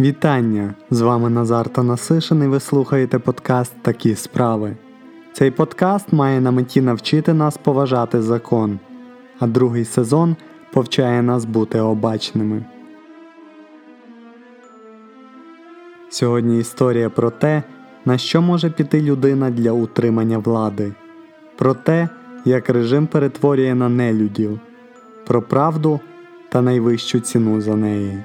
Вітання! З вами Назар Танасишин і ви слухаєте подкаст Такі справи. Цей подкаст має на меті навчити нас поважати закон, а другий сезон повчає нас бути обачними. Сьогодні історія про те, на що може піти людина для утримання влади, про те, як режим перетворює на нелюдів, про правду та найвищу ціну за неї.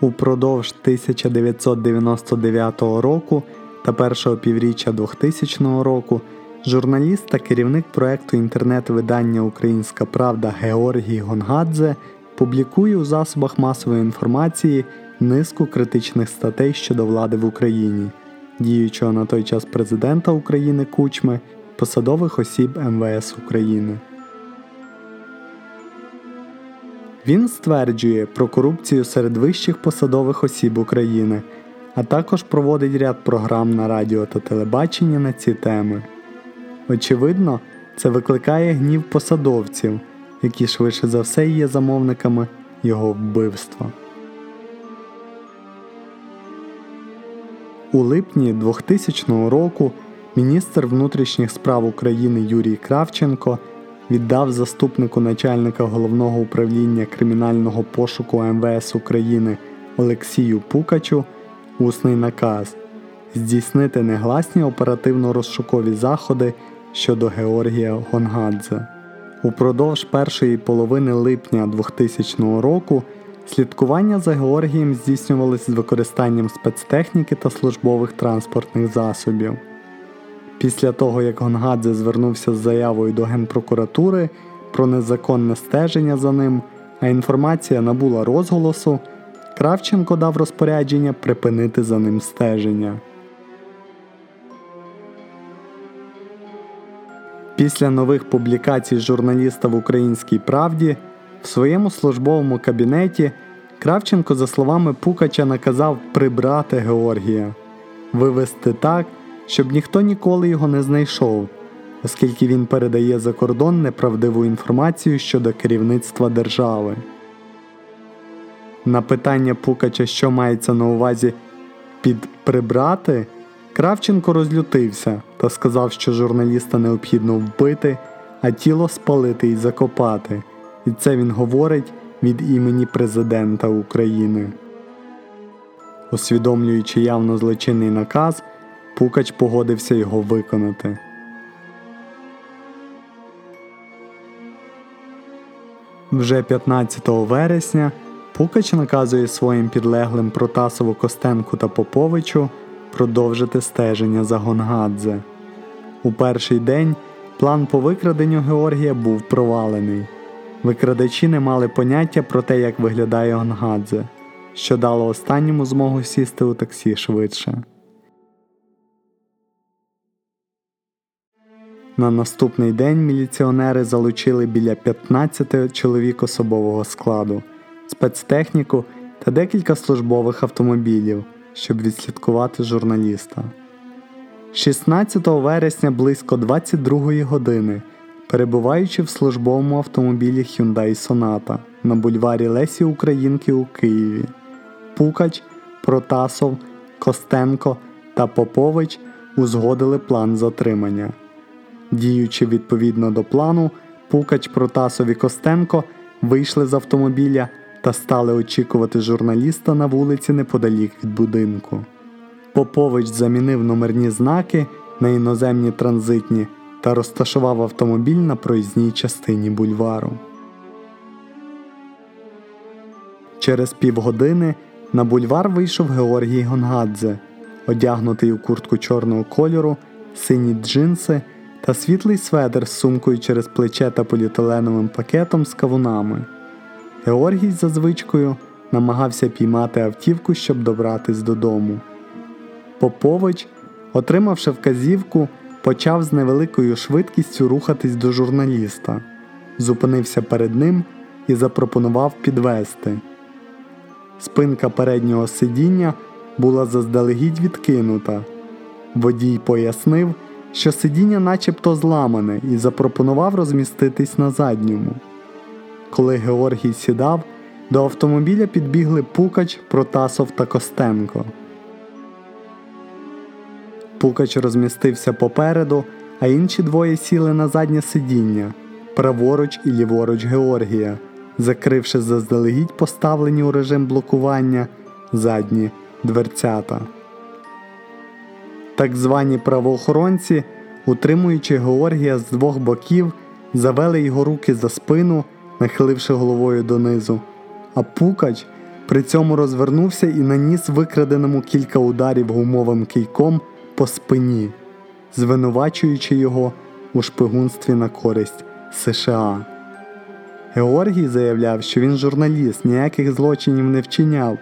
Упродовж 1999 року та першого півріччя 2000 року журналіст та керівник проекту інтернет-видання Українська Правда Георгій Гонгадзе публікує у засобах масової інформації низку критичних статей щодо влади в Україні, діючого на той час президента України Кучми, посадових осіб МВС України. Він стверджує про корупцію серед вищих посадових осіб України, а також проводить ряд програм на радіо та телебачення на ці теми. Очевидно, це викликає гнів посадовців, які швидше за все є замовниками його вбивства. У липні 2000 року міністр внутрішніх справ України Юрій Кравченко віддав заступнику начальника головного управління кримінального пошуку МВС України Олексію Пукачу усний наказ здійснити негласні оперативно-розшукові заходи щодо Георгія Гонгадзе. Упродовж першої половини липня 2000 року слідкування за Георгієм здійснювалось з використанням спецтехніки та службових транспортних засобів. Після того, як Гонгадзе звернувся з заявою до Генпрокуратури про незаконне стеження за ним, а інформація набула розголосу, Кравченко дав розпорядження припинити за ним стеження. Після нових публікацій журналіста в Українській правді в своєму службовому кабінеті Кравченко, за словами Пукача, наказав прибрати Георгія, вивести так, щоб ніхто ніколи його не знайшов, оскільки він передає за кордон неправдиву інформацію щодо керівництва держави. На питання Пукача, що мається на увазі під прибрати, Кравченко розлютився та сказав, що журналіста необхідно вбити, а тіло спалити і закопати. І це він говорить від імені Президента України. Усвідомлюючи явно злочинний наказ, Пукач погодився його виконати. Вже 15 вересня Пукач наказує своїм підлеглим Протасову Костенку та Поповичу продовжити стеження за Гонгадзе. У перший день план по викраденню Георгія був провалений. Викрадачі не мали поняття про те, як виглядає Гонгадзе, що дало останньому змогу сісти у таксі швидше. На наступний день міліціонери залучили біля 15 чоловік особового складу, спецтехніку та декілька службових автомобілів, щоб відслідкувати журналіста. 16 вересня близько 22 години, перебуваючи в службовому автомобілі Hyundai Sonata на бульварі Лесі Українки у Києві, Пукач, Протасов, Костенко та Попович узгодили план затримання. Діючи відповідно до плану, Пукач Протасов і Костенко вийшли з автомобіля та стали очікувати журналіста на вулиці неподалік від будинку. Попович замінив номерні знаки на іноземні транзитні та розташував автомобіль на проїзній частині бульвару. Через півгодини на бульвар вийшов Георгій Гонгадзе, одягнутий у куртку чорного кольору, сині джинси та світлий сведер з сумкою через плече та поліетиленовим пакетом з кавунами. Георгій за звичкою намагався піймати автівку, щоб добратись додому. Попович, отримавши вказівку, почав з невеликою швидкістю рухатись до журналіста, зупинився перед ним і запропонував підвести. Спинка переднього сидіння була заздалегідь відкинута. Водій пояснив, що сидіння начебто зламане, і запропонував розміститись на задньому. Коли Георгій сідав, до автомобіля підбігли Пукач, Протасов та Костенко. Пукач розмістився попереду, а інші двоє сіли на заднє сидіння праворуч і ліворуч Георгія, закривши заздалегідь поставлені у режим блокування задні дверцята. Так звані правоохоронці, утримуючи Георгія з двох боків, завели його руки за спину, нахиливши головою донизу, а Пукач при цьому розвернувся і наніс викраденому кілька ударів гумовим кийком по спині, звинувачуючи його у шпигунстві на користь США. Георгій заявляв, що він журналіст, ніяких злочинів не вчиняв.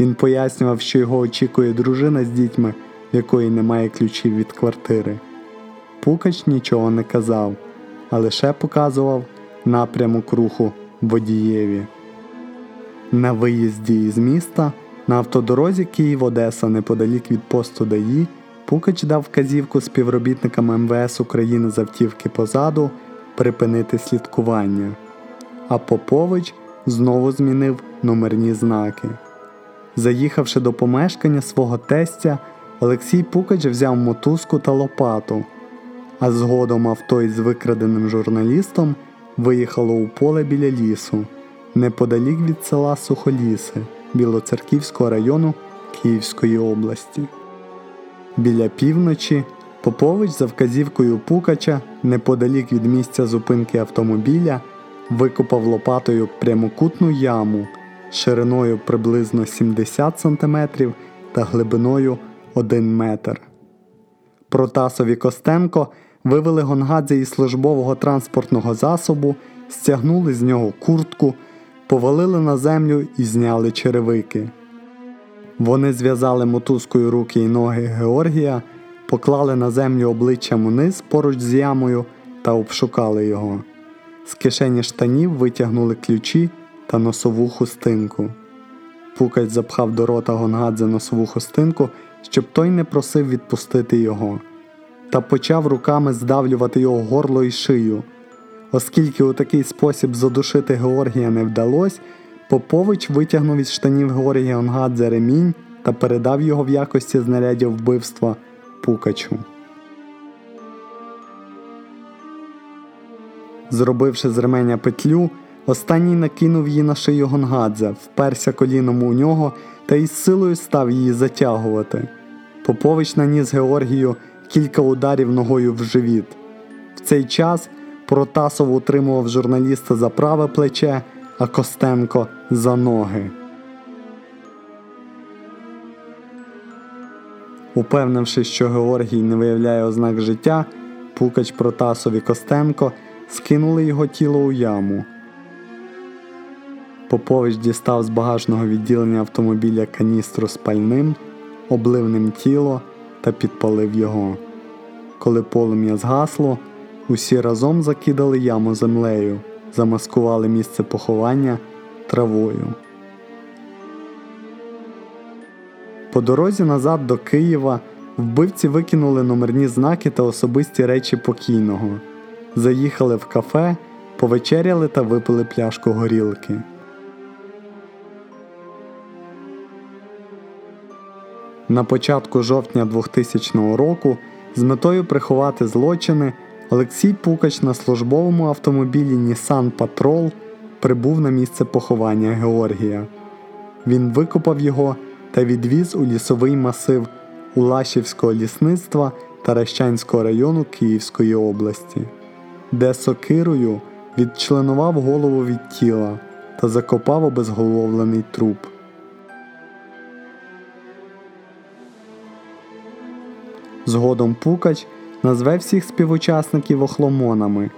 Він пояснював, що його очікує дружина з дітьми, в якої немає ключів від квартири. Пукач нічого не казав, а лише показував напрямок руху водієві. На виїзді із міста на автодорозі Київ-Одеса неподалік від посту ДАІ Пукач дав вказівку співробітникам МВС України з автівки позаду припинити слідкування, а Попович знову змінив номерні знаки. Заїхавши до помешкання свого тестя, Олексій Пукач взяв мотузку та лопату, а згодом авто із викраденим журналістом виїхало у поле біля лісу, неподалік від села Сухоліси Білоцерківського району Київської області. Біля півночі Попович за вказівкою Пукача, неподалік від місця зупинки автомобіля, викопав лопатою прямокутну яму шириною приблизно 70 см та глибиною 1 метр. Протасов і Костенко вивели Гонгадзе із службового транспортного засобу, стягнули з нього куртку, повалили на землю і зняли черевики. Вони зв'язали мотузкою руки і ноги Георгія, поклали на землю обличчям униз поруч з ямою та обшукали його. З кишені штанів витягнули ключі та носову хустинку. Пукач запхав до рота Гонгадзе носову хустинку, щоб той не просив відпустити його, та почав руками здавлювати його горло і шию. Оскільки у такий спосіб задушити Георгія не вдалося, Попович витягнув із штанів Георгія Онгадзе ремінь та передав його в якості знаряддя вбивства Пукачу. Зробивши з ременя петлю, останній накинув її на шию Гонгадзе, вперся коліном у нього та із силою став її затягувати. Попович наніс Георгію кілька ударів ногою в живіт. В цей час Протасов утримував журналіста за праве плече, а Костенко за ноги. Упевнившись, що Георгій не виявляє ознак життя, Пукач Протасов і Костенко скинули його тіло у яму. Попович дістав з багажного відділення автомобіля каністру з пальним, облив ним тіло та підпалив його. Коли полум'я згасло, усі разом закидали яму землею, замаскували місце поховання травою. По дорозі назад до Києва вбивці викинули номерні знаки та особисті речі покійного, заїхали в кафе, повечеряли та випили пляшку горілки. На початку жовтня 2000 року з метою приховати злочини Олексій Пукач на службовому автомобілі Nissan Patrol прибув на місце поховання Георгія. Він викопав його та відвіз у лісовий масив Улашівського лісництва Таращанського району Київської області, де сокирою відчленував голову від тіла та закопав обезголовлений труп. Згодом Пукач назве всіх співучасників охломонами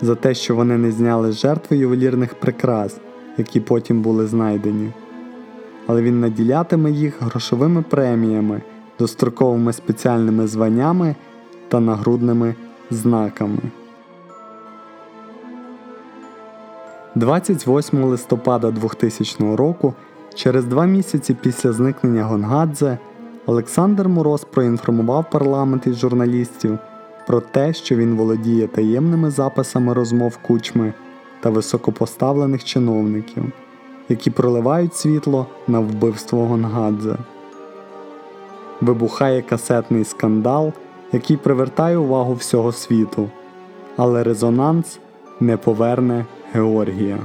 за те, що вони не зняли з жертви ювелірних прикрас, які потім були знайдені. Але він наділятиме їх грошовими преміями, достроковими спеціальними званнями та нагрудними знаками. 28 листопада 2000 року, через два місяці після зникнення Гонгадзе, Олександр Мороз проінформував парламент і журналістів про те, що він володіє таємними записами розмов кучми та високопоставлених чиновників, які проливають світло на вбивство Гонгадзе. Вибухає касетний скандал, який привертає увагу всього світу, але резонанс не поверне Георгія.